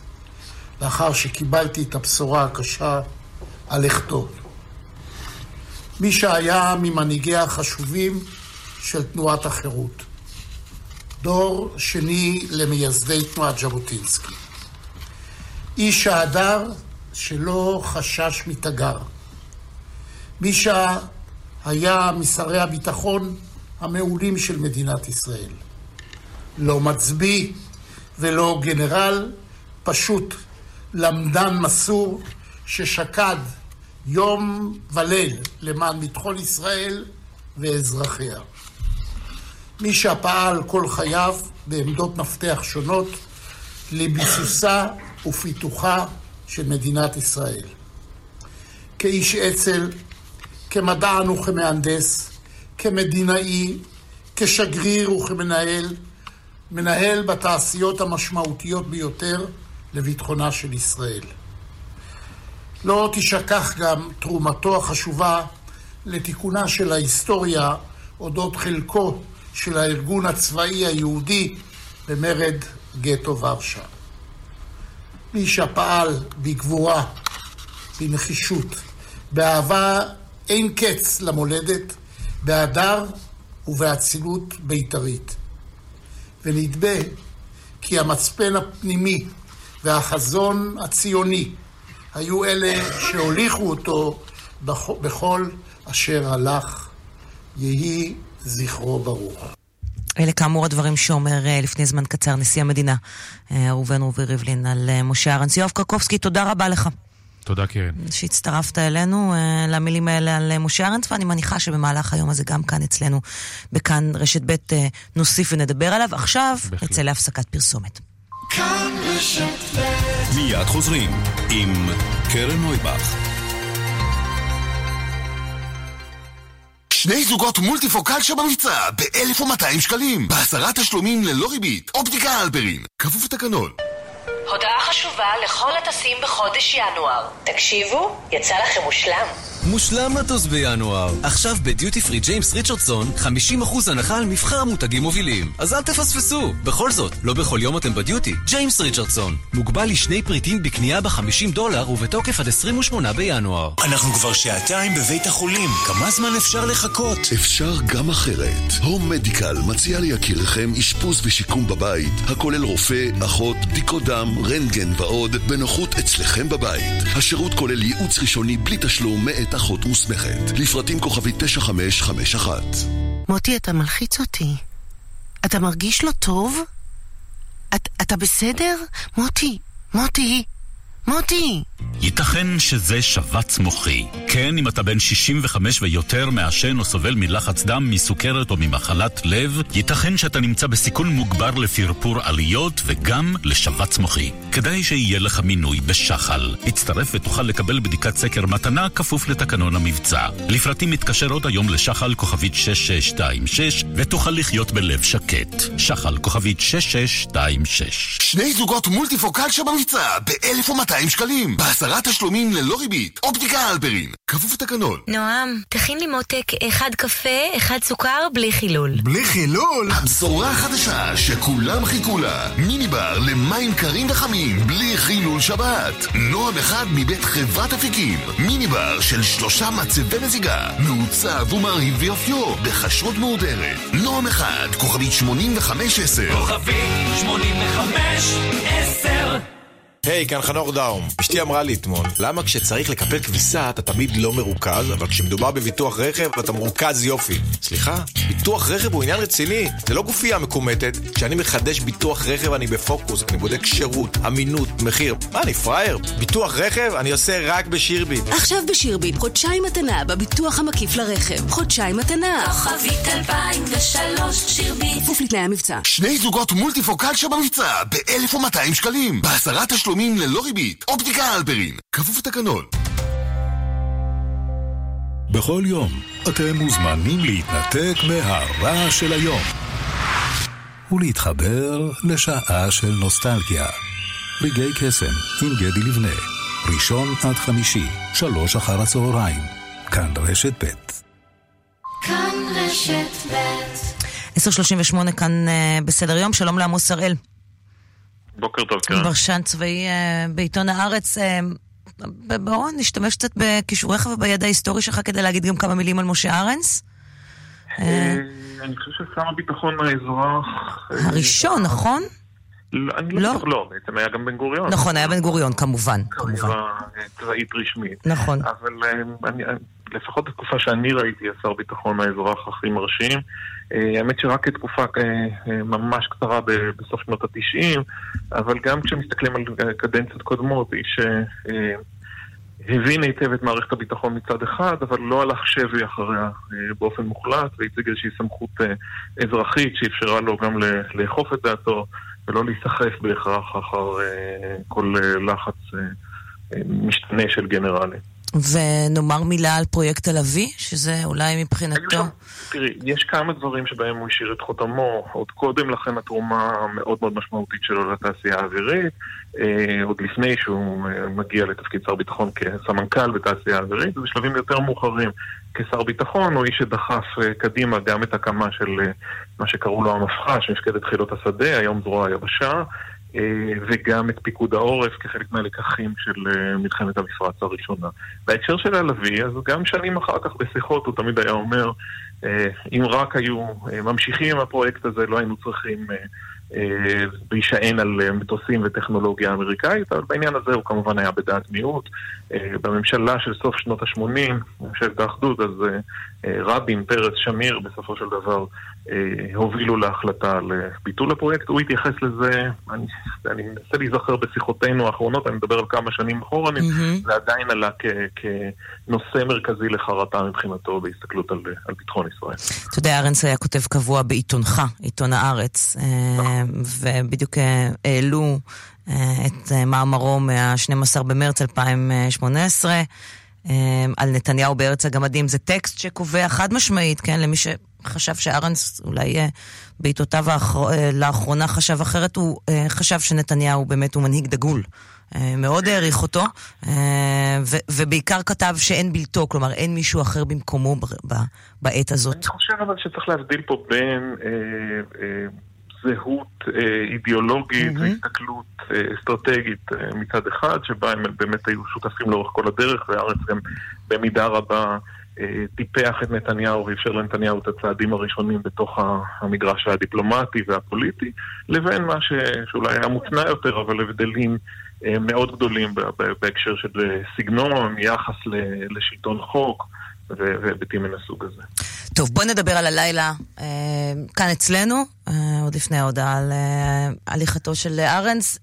לאחר שקיבלתי את הבשורה הקשה על לכתו. מישה היה ממנהיגיה החשובים של תנועת החירות. דור שני למייסדי תנועת ז'בוטינסקי. איש ההדר שלא חשש מתגר. מישה היה משרי הביטחון המעולים של מדינת ישראל. לא מצביא ולא גנרל, פשוט למדן מסור ששקד יום וליל למען ביטחון ישראל ואזרחיה. מי שפעל כל חייו בעמדות מפתח שונות לביסוסה ופיתוחה של מדינת ישראל. כאיש אצ"ל, כמדען וכמהנדס, כמדינאי, כשגריר וכמנהל, מנהל בתעשיות המשמעותיות ביותר לביטחונה של ישראל. לא תשכח גם תרומתו החשובה לתיקונה של ההיסטוריה אודות חלקו של הארגון הצבאי היהודי במרד גטו ורשה. מי שפעל בגבורה, בנחישות, באהבה אין קץ למולדת, בהדר ובאצילות בית"רית. ונדבה כי המצפן הפנימי והחזון הציוני היו אלה שהוליכו אותו בכל אשר הלך. יהי זכרו ברוך. אלה כאמור הדברים שאומר אה, לפני זמן קצר נשיא המדינה אה, ראובן רובי ריבלין על אה, משה ארנס. יואב קרקובסקי, תודה רבה לך. תודה קרן. שהצטרפת אלינו uh, למילים האלה על משה ארנס, ואני מניחה שבמהלך היום הזה גם כאן אצלנו, בכאן רשת ב', uh, נוסיף ונדבר עליו. עכשיו בהחלט. נצא להפסקת פרסומת. מיד חוזרים עם קרן נויבך. שני זוגות מולטיפוקל שבמבצע ב-1200 שקלים, בעשרה תשלומים ללא ריבית, אופטיקה אלברין, כפוף לתקנון. הודעה חשובה לכל הטסים בחודש ינואר. תקשיבו, יצא לכם מושלם. מושלם לטוס בינואר. עכשיו בדיוטי פרי ג'יימס ריצ'רדסון 50% הנחה על מבחר מותגים מובילים. אז אל תפספסו. בכל זאת, לא בכל יום אתם בדיוטי. ג'יימס ריצ'רדסון. מוגבל לשני פריטים בקנייה ב-50 דולר ובתוקף עד 28 בינואר. אנחנו כבר שעתיים בבית החולים. כמה זמן אפשר לחכות? אפשר גם אחרת. הום מדיקל מציע ליקיריכם אשפוז ושיקום בבית, הכולל רופא, אחות, בדיקות דם, רנטגן ועוד, בנוחות אצלכם בבית. השירות כולל ייעוץ ראשוני בלי תשלום מאת אחות מוסמכת. לפרטים כוכבי 9551. מוטי, אתה מלחיץ אותי. אתה מרגיש לא טוב? את, אתה בסדר? מוטי, מוטי, מוטי! ייתכן שזה שבץ מוחי. כן, אם אתה בן 65 ויותר, מעשן או סובל מלחץ דם, מסוכרת או ממחלת לב, ייתכן שאתה נמצא בסיכון מוגבר לפרפור עליות וגם לשבץ מוחי. כדאי שיהיה לך מינוי בשחל. הצטרף ותוכל לקבל בדיקת סקר מתנה כפוף לתקנון המבצע. לפרטים מתקשר עוד היום לשחל כוכבית 6626 ותוכל לחיות בלב שקט. שחל כוכבית 6626 שני זוגות מולטיפוקל שבמבצע ב-1200 שקלים. בעשרה תשלומים ללא ריבית. אופטיקה אלברין. כפוף לתקנון. נועם, תכין לי מותק אחד קפה, אחד סוכר, בלי חילול. בלי חילול? הבשורה החדשה שכולם חיכו לה. מיני בר למים קרים וחמים, בלי חילול שבת. נועם אחד מבית חברת אפיקים. מיני בר של שלושה מצבי מזיגה. מעוצב ומרהיב ויופיו, בכשרות מהודרת. נועם אחד, כוכבית 8510. כוכבית 8510 היי, hey, כאן חנוך דאום. אשתי אמרה לי אתמול, למה כשצריך לקפל כביסה אתה תמיד לא מרוכז, אבל כשמדובר בביטוח רכב אתה מרוכז יופי? סליחה? ביטוח רכב הוא עניין רציני, זה לא גופייה מקומטת. כשאני מחדש ביטוח רכב אני בפוקוס, אני בודק שירות, אמינות, מחיר. מה, אני פראייר? ביטוח רכב אני עושה רק בשירביט. עכשיו בשירביט, חודשיים מתנה בביטוח המקיף לרכב. חודשיים מתנה. כוכבית 2003 שירביט. כפוף לתנאי המבצע. שני זוגות מולטיפוקל שבמבצע ב-1200 שקלים. בעשרה תשלומים תשלומים ללא ריבית. אופטיקה אלברין. כפוף לתקנון. בכל יום אתם מוזמנים להתנתק מהרעש של היום ולהתחבר לשעה של נוסטלגיה. רגעי קסם עם גדי לבנה, ראשון עד חמישי, שלוש אחר הצהריים, כאן רשת ב'. כאן רשת ב'. 10.38 כאן uh, בסדר יום, שלום לעמוס הראל. בוקר טוב, קרן. פרשן צבאי אה, בעיתון הארץ. אה, בואו נשתמש קצת בכישוריך ובידע ההיסטורי שלך כדי להגיד גם כמה מילים על משה ארנס. אה, אני חושב ששר הביטחון האזרח... הראשון, נכון? אני לא בטוח, לא, בעצם היה גם בן גוריון. נכון, היה בן גוריון, כמובן. קריירה צבאית רשמית. נכון. אבל לפחות בתקופה שאני ראיתי, השר ביטחון האזרח הכי מרשים. האמת שרק כתקופה ממש קצרה בסוף שנות התשעים, אבל גם כשמסתכלים על קדנציות קודמות, איש הבין היטב את מערכת הביטחון מצד אחד, אבל לא הלך שבי אחריה באופן מוחלט, והציג איזושהי סמכות אזרחית שאפשרה לו גם לאכוף את דעתו. ולא להיסחף בהכרח אחר כל לחץ משתנה של גנרלים. ונאמר מילה על פרויקט הלוי, שזה אולי מבחינתו... תראי, יש כמה דברים שבהם הוא השאיר את חותמו. עוד קודם לכן התרומה המאוד מאוד משמעותית שלו לתעשייה האווירית, אה, עוד לפני שהוא מגיע לתפקיד שר ביטחון כסמנכ"ל בתעשייה האווירית, ובשלבים יותר מאוחרים כשר ביטחון, הוא איש שדחף אה, קדימה גם את הקמה של אה, מה שקראו לו המפח"ש, מפקדת חילות השדה, היום זרוע היבשה. וגם את פיקוד העורף כחלק מהלקחים של מלחמת המפרץ הראשונה. בהקשר של הלוי, אז גם שנים אחר כך בשיחות הוא תמיד היה אומר, אם רק היו ממשיכים עם הפרויקט הזה, לא היינו צריכים להישען על מטוסים וטכנולוגיה אמריקאית, אבל בעניין הזה הוא כמובן היה בדעת מיעוט. בממשלה של סוף שנות ה-80, ממשלת האחדות, אז רבין, פרס, שמיר, בסופו של דבר הובילו להחלטה על ביטול הפרויקט. הוא התייחס לזה, אני, אני מנסה להיזכר בשיחותינו האחרונות, אני מדבר על כמה שנים אחורנית, mm-hmm. זה עדיין עלה כ, כנושא מרכזי לחרטה מבחינתו בהסתכלות על, על ביטחון ישראל. אתה יודע, ארנס היה כותב קבוע בעיתונך, עיתון הארץ, ובדיוק העלו את מאמרו מה-12 במרץ 2018. על נתניהו בארץ הגמדים. זה טקסט שקובע חד משמעית, כן, למי שחשב שארנס אולי בעיתותיו האחר... לאחרונה חשב אחרת, הוא חשב שנתניהו באמת הוא מנהיג דגול. מאוד העריך אותו, ו- ובעיקר כתב שאין בלתו, כלומר אין מישהו אחר במקומו ב- ב- בעת הזאת. אני חושב אבל שצריך להבדיל פה בין אה, אה, זהות אה, אידיאולוגית mm-hmm. והסתכלות אה, אסטרטגית אה, מצד אחד, שבה הם באמת היו שותפים לאורך כל הדרך, והארץ גם במידה רבה אה, טיפח את נתניהו ואפשר לנתניהו את הצעדים הראשונים בתוך המגרש הדיפלומטי והפוליטי, לבין מה ש, שאולי היה מוצנע יותר, אבל הבדלים אה, מאוד גדולים בהקשר של אה, סגנון, יחס לשלטון חוק. והיבטים מן הסוג הזה. טוב, בוא נדבר על הלילה אה, כאן אצלנו, עוד לפני ההודעה על הליכתו של ארנס.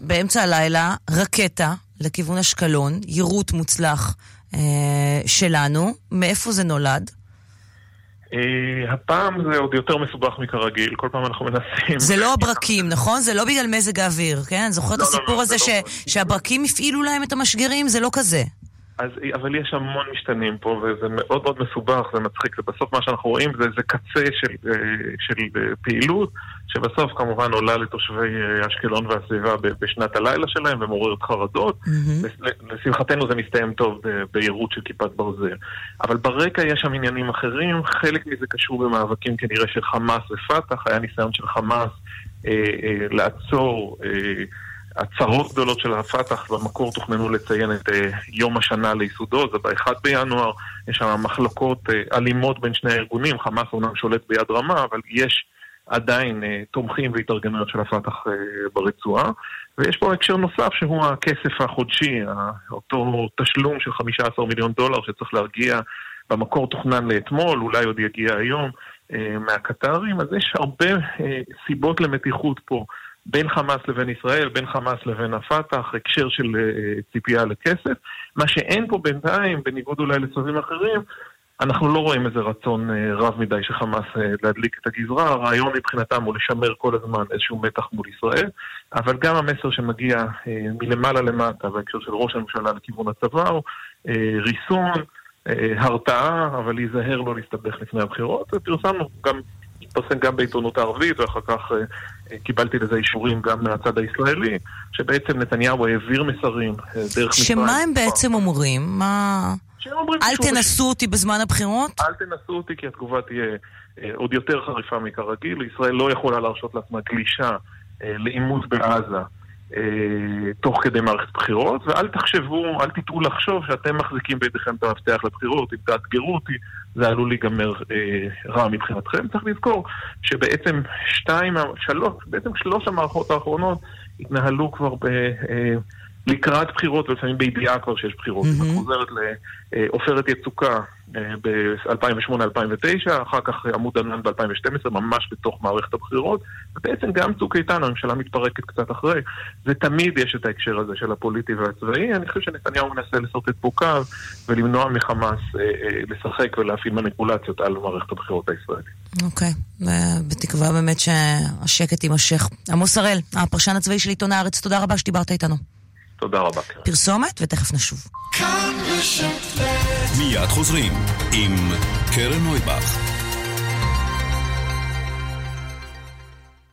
באמצע הלילה, רקטה לכיוון אשקלון, יירוט מוצלח שלנו. מאיפה זה נולד? Uh, הפעם זה עוד יותר מסובך מכרגיל, כל פעם אנחנו מנסים... זה לא הברקים, נכון? זה לא בגלל מזג האוויר, כן? זוכר את לא, הסיפור לא, הזה לא, ש... לא. שהברקים הפעילו להם את המשגרים? זה לא כזה. אז, אבל יש המון משתנים פה, וזה מאוד מאוד מסובך, זה מצחיק, ובסוף מה שאנחנו רואים זה, זה קצה של, אה, של אה, פעילות, שבסוף כמובן עולה לתושבי אה, אשקלון והסביבה בשנת הלילה שלהם ומעוררת חרדות. Mm-hmm. לשמחתנו זה מסתיים טוב ביירוט של כיפת ברזל. אבל ברקע יש שם עניינים אחרים, חלק מזה קשור במאבקים כנראה של חמאס ופת"ח, היה ניסיון של חמאס אה, אה, לעצור... אה, הצהרות גדולות של הפת"ח במקור תוכננו לציין את uh, יום השנה לייסודו, זה ב-1 בינואר, יש שם מחלוקות uh, אלימות בין שני הארגונים, חמאס אומנם שולט ביד רמה, אבל יש עדיין uh, תומכים והתארגנויות של הפת"ח uh, ברצועה. ויש פה הקשר נוסף שהוא הכסף החודשי, אותו תשלום של 15 מיליון דולר שצריך להרגיע, במקור תוכנן לאתמול, אולי עוד יגיע היום, מהקטרים, אז יש הרבה סיבות למתיחות פה. בין חמאס לבין ישראל, בין חמאס לבין הפת"ח, הקשר של uh, ציפייה לכסף. מה שאין פה בינתיים, בניגוד אולי לסבבים אחרים, אנחנו לא רואים איזה רצון uh, רב מדי של חמאס uh, להדליק את הגזרה. הרעיון מבחינתם הוא לשמר כל הזמן איזשהו מתח מול ישראל, אבל גם המסר שמגיע מלמעלה למטה בהקשר של ראש הממשלה לכיוון הצבא הוא ריסון, הרתעה, אבל להיזהר לא להסתבך לפני הבחירות, ופרסמנו גם התפרסם גם בעיתונות הערבית, ואחר כך אה, קיבלתי לזה אישורים גם מהצד הישראלי, שבעצם נתניהו העביר מסרים אה, דרך מצרים. שמה הם בעצם אומרים? מה... אל תנסו אותי בזמן הבחירות? אל תנסו אותי כי התגובה תהיה אה, עוד יותר חריפה מכרגיל. ישראל לא יכולה להרשות לעצמה גלישה לעימות בעזה. תוך כדי מערכת בחירות, ואל תחשבו, אל תטעו לחשוב שאתם מחזיקים בידיכם את המפתח לבחירות, אם תאתגרו אותי, זה עלול להיגמר אה, רע מבחינתכם. צריך לזכור שבעצם שתיים, שלוש, בעצם שלוש המערכות האחרונות התנהלו כבר לקראת בחירות, ולפעמים בידיעה כבר שיש בחירות. Mm-hmm. את חוזרת לעופרת יצוקה ב-2008-2009, אחר כך עמוד ענן ב-2012, ממש בתוך מערכת הבחירות, ובעצם גם צוק איתן, הממשלה מתפרקת קצת אחרי. זה תמיד יש את ההקשר הזה של הפוליטי והצבאי. אני חושב שנתניהו מנסה לשרטט פה קו ולמנוע מחמאס אה, אה, לשחק ולהפעיל מניפולציות על מערכת הבחירות הישראלית. אוקיי, okay. בתקווה באמת שהשקט יימשך. עמוס הראל, הפרשן הצבאי של עיתון הארץ, תודה רבה שדיברת איתנו. תודה רבה. פרסומת ותכף נשוב. מיד חוזרים עם קרן נויבך.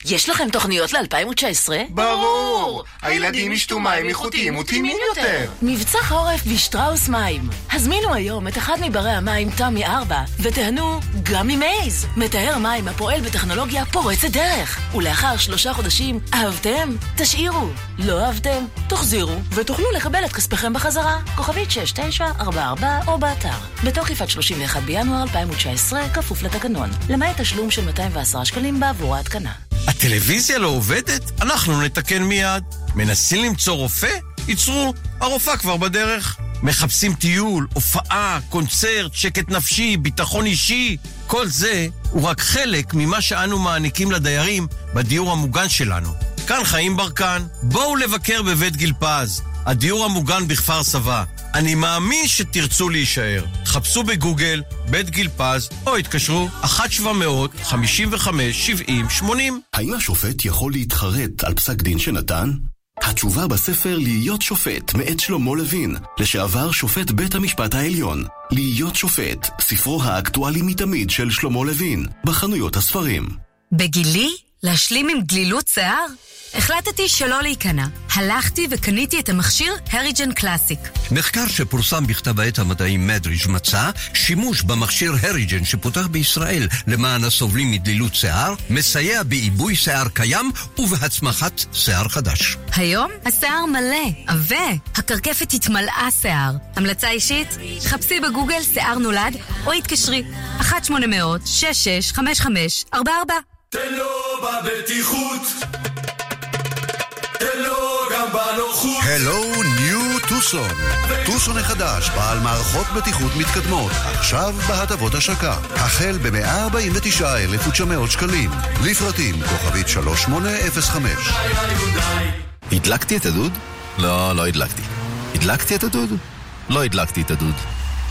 יש לכם תוכניות ל-2019? ברור! הילדים ישתו מים איכותיים וטעימים יותר. מבצע חורף בשטראוס מים. הזמינו היום את אחד מברי המים תמי 4 ותיהנו גם ממייז, מטהר מים הפועל בטכנולוגיה פורצת דרך. ולאחר שלושה חודשים, אהבתם? תשאירו. לא אהבתם? תחזירו ותוכלו לקבל את כספיכם בחזרה. כוכבית 6944 או באתר. בתוקף עד 31 בינואר 2019, כפוף לתקנון. למעט תשלום של 210 שקלים בעבור ההתקנה. הטלוויזיה לא עובדת? אנחנו נתקן מיד. מנסים למצוא רופא? ייצרו, הרופאה כבר בדרך. מחפשים טיול, הופעה, קונצרט, שקט נפשי, ביטחון אישי. כל זה הוא רק חלק ממה שאנו מעניקים לדיירים בדיור המוגן שלנו. כאן חיים ברקן, בואו לבקר בבית גיל פז, הדיור המוגן בכפר סבא. אני מאמין שתרצו להישאר. חפשו בגוגל בית גיל פז, או התקשרו 1-700-55-70-80. האם השופט יכול להתחרט על פסק דין שנתן? התשובה בספר להיות שופט מאת שלמה לוין, לשעבר שופט בית המשפט העליון. להיות שופט, ספרו האקטואלי מתמיד של שלמה לוין, בחנויות הספרים. בגילי? להשלים עם גלילות שיער? החלטתי שלא להיכנע. הלכתי וקניתי את המכשיר הריג'ן קלאסיק. מחקר שפורסם בכתב העת המדעי מדריג' מצא שימוש במכשיר הריג'ן שפותח בישראל למען הסובלים מדלילות שיער, מסייע בעיבוי שיער קיים ובהצמחת שיער חדש. היום השיער מלא, עבה, הקרקפת התמלאה שיער. המלצה אישית? חפשי בגוגל שיער נולד או התקשרי 1-800-665544 תן לו בבטיחות הלו ניו טוסון. טוסון החדש, בעל מערכות בטיחות מתקדמות, עכשיו בהטבות השקה. החל ב-149,900 שקלים. לפרטים כוכבית 3805. הדלקתי את הדוד? לא, לא הדלקתי. הדלקתי את הדוד? לא הדלקתי את הדוד.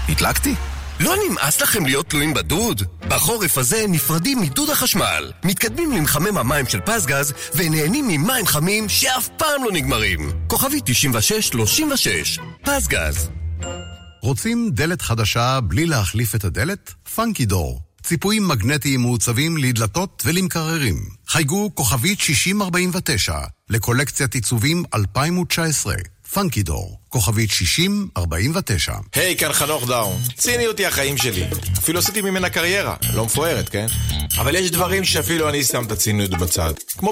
הדלקתי? לא נמאס לכם להיות תלויים בדוד? בחורף הזה נפרדים מדוד החשמל, מתקדמים למחמם המים של פסגז ונהנים ממים חמים שאף פעם לא נגמרים. כוכבי 9636, פסגז. רוצים דלת חדשה בלי להחליף את הדלת? פאנקי דור. ציפויים מגנטיים מעוצבים לדלתות ולמקררים. חייגו כוכבית 6049 לקולקציית עיצובים 2019. פאנקי דור, כוכבית 6049. היי, hey, כאן חנוך דאון. ציניות היא החיים שלי. אפילו עשיתי ממנה קריירה. לא מפוארת, כן? אבל יש דברים שאפילו אני שם את הציניות בצד. כמו